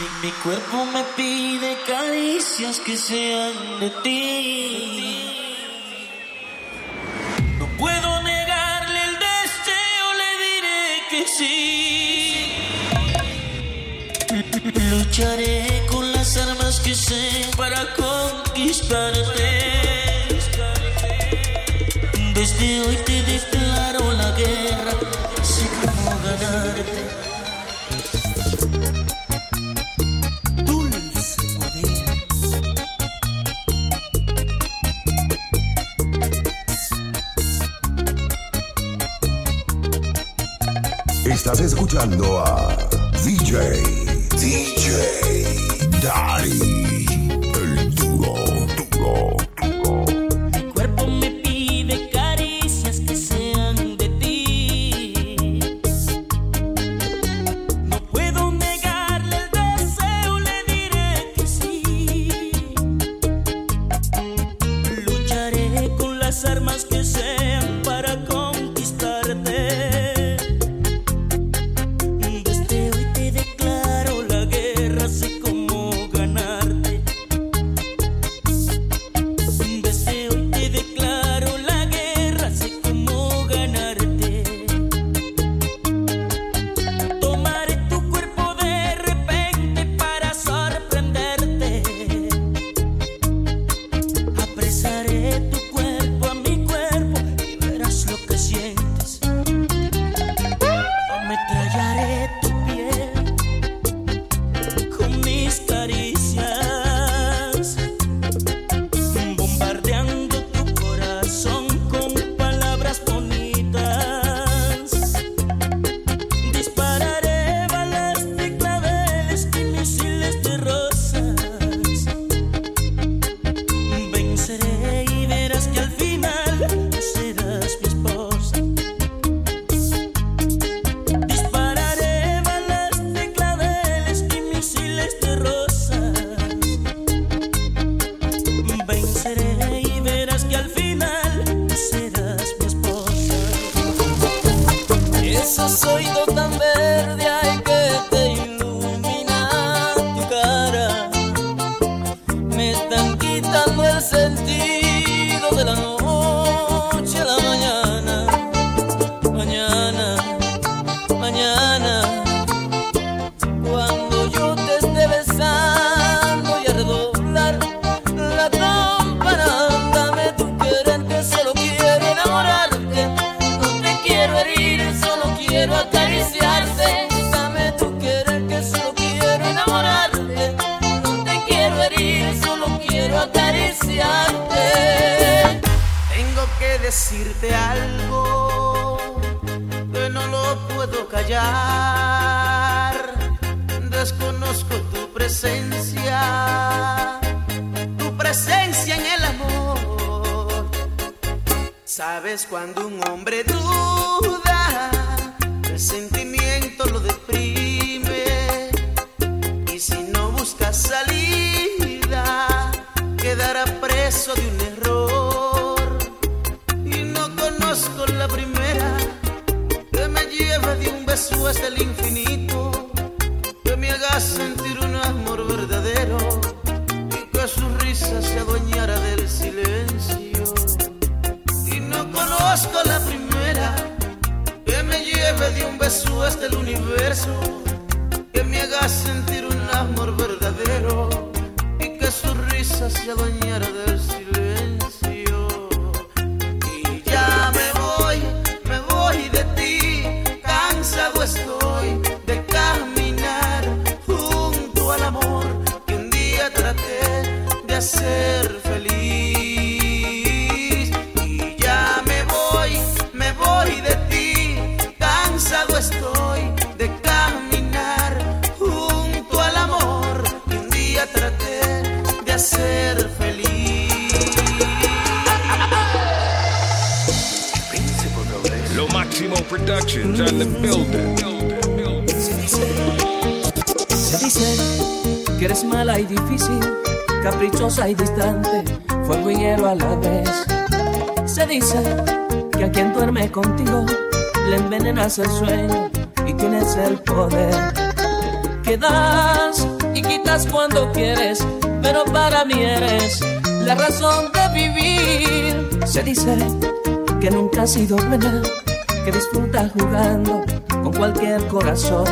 Mi cuerpo me pide caricias que sean de ti. No puedo negarle el deseo, le diré que sí. Lucharé con las armas que sé para conquistarte. Desde hoy te declaro la guerra, sé cómo ganarte. Estás escuchando a DJ, DJ Dari, Mañana, mañana. Desconozco tu presencia, tu presencia en el amor. Sabes cuando un hombre duda, el sentimiento lo deprime. Y si no busca salida, quedará preso de un de un beso hasta el infinito, que me haga sentir un amor verdadero y que su risa se adueñara del silencio. Y no conozco la primera que me lleve de un beso hasta el universo, que me haga sentir un amor verdadero y que su risa se adueñara del Se dice que eres mala y difícil, caprichosa y distante, fuego y hielo a la vez. Se dice que a quien duerme contigo le envenenas el sueño y tienes el poder. Que das y quitas cuando quieres, pero para mí eres la razón de vivir. Se dice que nunca has sido buena que disfruta jugando con cualquier corazón.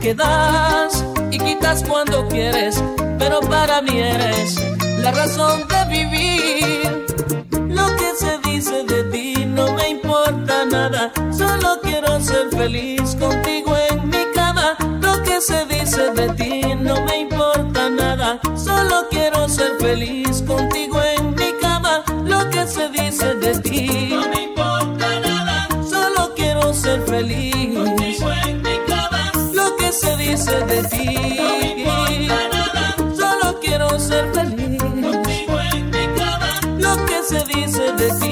Que das y quitas cuando quieres, pero para mí eres la razón de vivir. Lo que se dice de ti no me importa nada, solo quiero ser feliz contigo en mi cama. Lo que se dice feliz. Contigo en mi cama. Lo que se dice de ti. No me nada. Solo quiero ser feliz. Contigo en mi cama. Lo que se dice de ti.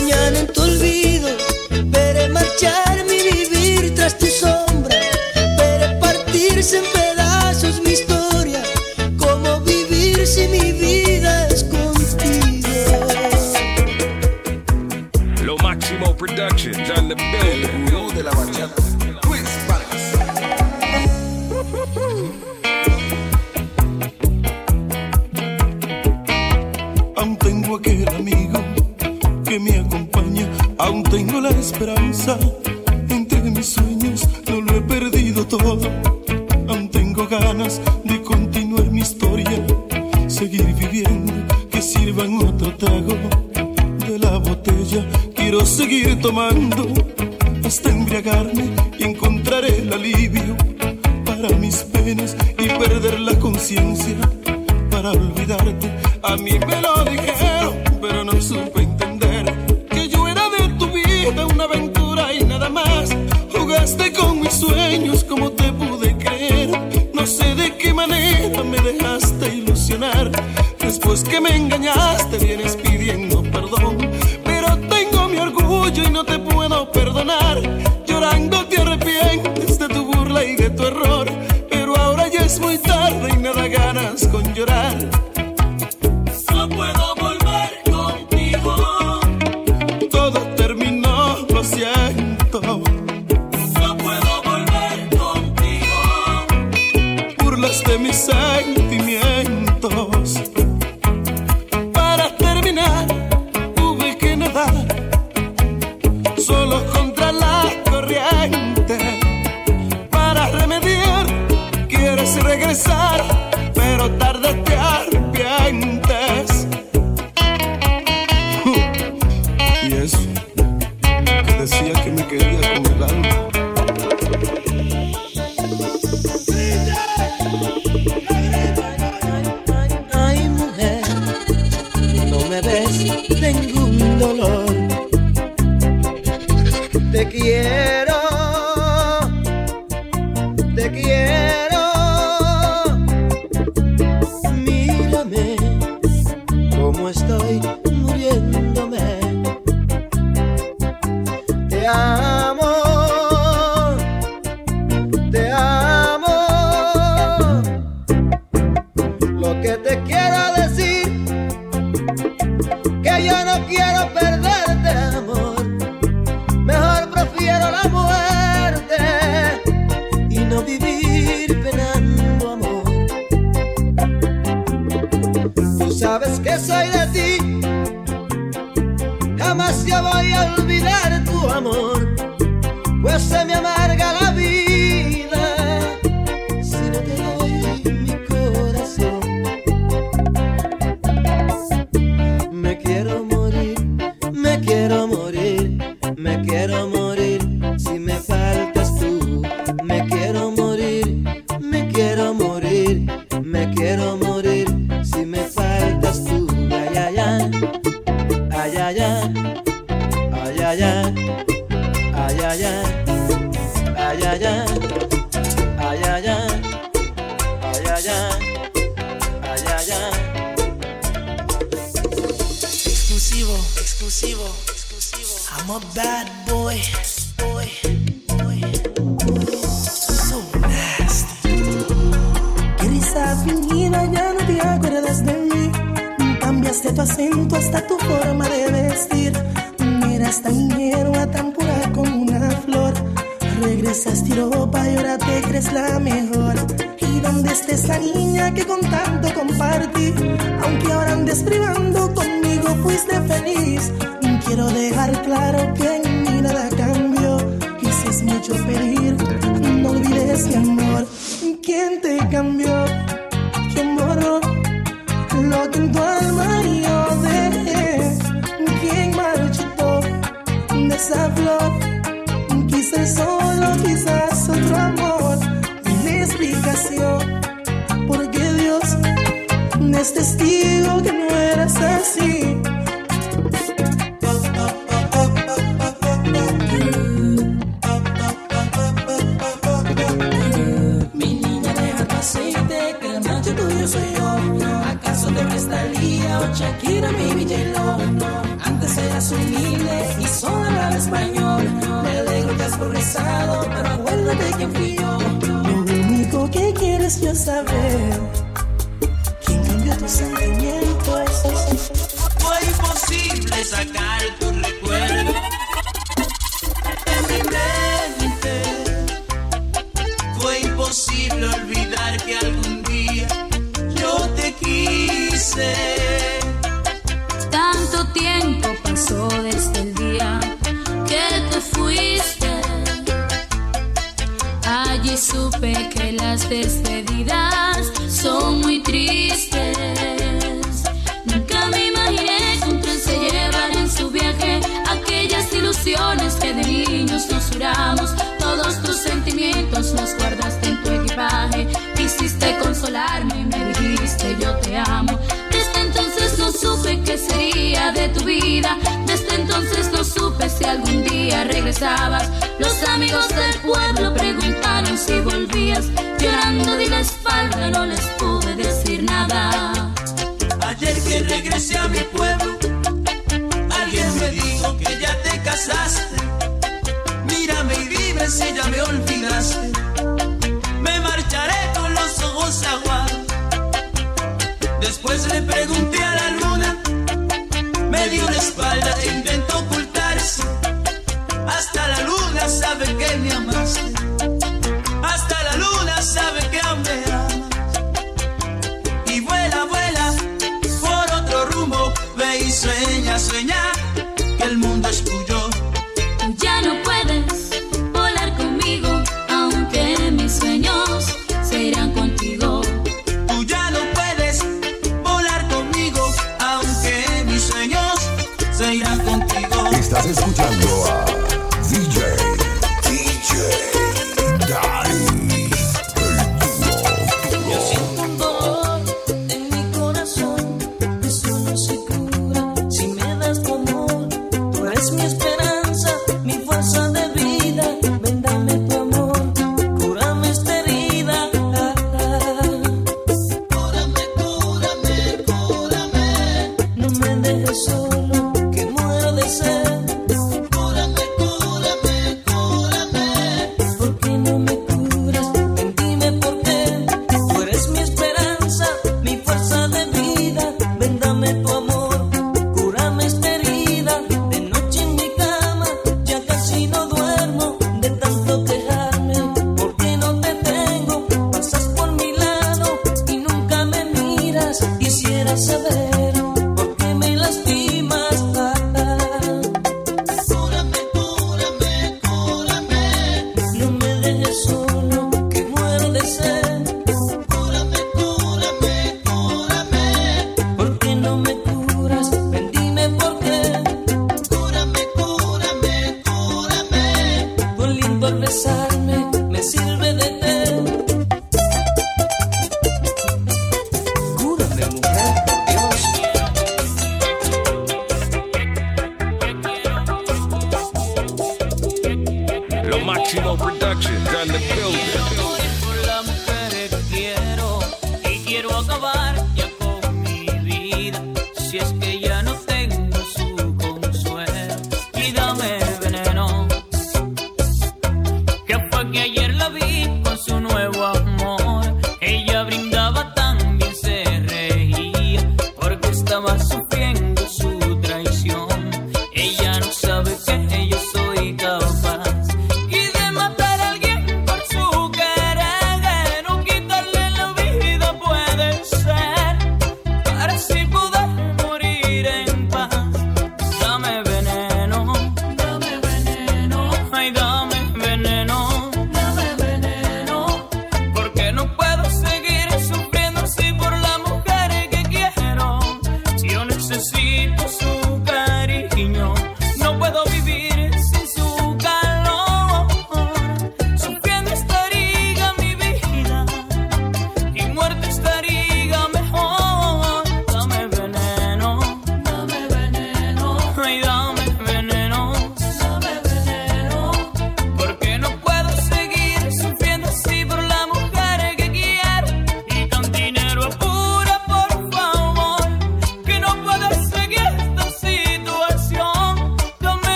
mañana en tu olvido. seguir viviendo, que sirvan otro trago de la botella. Quiero seguir tomando hasta embriagarme y encontrar el alivio para mis penas y perder la conciencia para olvidarte. A mí me lo dijeron, pero no supe entender que yo era de tu vida una aventura y nada más. Jugaste con mis sueños como te pude que me engañaste vienes pidiendo perdón. Pero tengo mi orgullo y no te puedo perdonar. Llorando te arrepientes de tu burla y de tu error. Pero ahora ya es muy tarde que me quería con el alma. Yo no quiero perderte, amor. Mejor prefiero la muerte y no vivir penando, amor. Tú sabes que soy de ti, jamás yo voy a olvidar tu amor, pues se me amarga la Get más. Y ahora te crees la mejor. ¿Y dónde está esa niña que con tanto compartí? Aunque ahora andes privando, conmigo fuiste feliz. Quiero dejar claro que en mí nada cambió. Y mucho pedir, no olvides mi amor. ¿Quién te cambió? ¿Quién borró lo que en tu alma yo dejé? ¿Quién marchitó de esa flor? Quise solo, quizás otro amor. Una explicación, porque Dios es testigo que no eras así. Las despedidas son muy tristes. Nunca me imaginé que un tren se llevara en su viaje aquellas ilusiones que de niños nos juramos. Todos tus sentimientos los guardaste en tu equipaje. Quisiste consolarme y me dijiste yo te amo. Desde entonces no supe qué sería de tu vida. Desde entonces no supe si algún día regresabas. Los amigos si llorando di la espalda, no les pude decir nada. Ayer que regresé a mi pueblo, alguien me dijo que ya te casaste. Mírame y vive si ya me olvidaste. Me marcharé con los ojos aguados. Después le pregunté a la luna, me dio la espalda e intentó ocultar.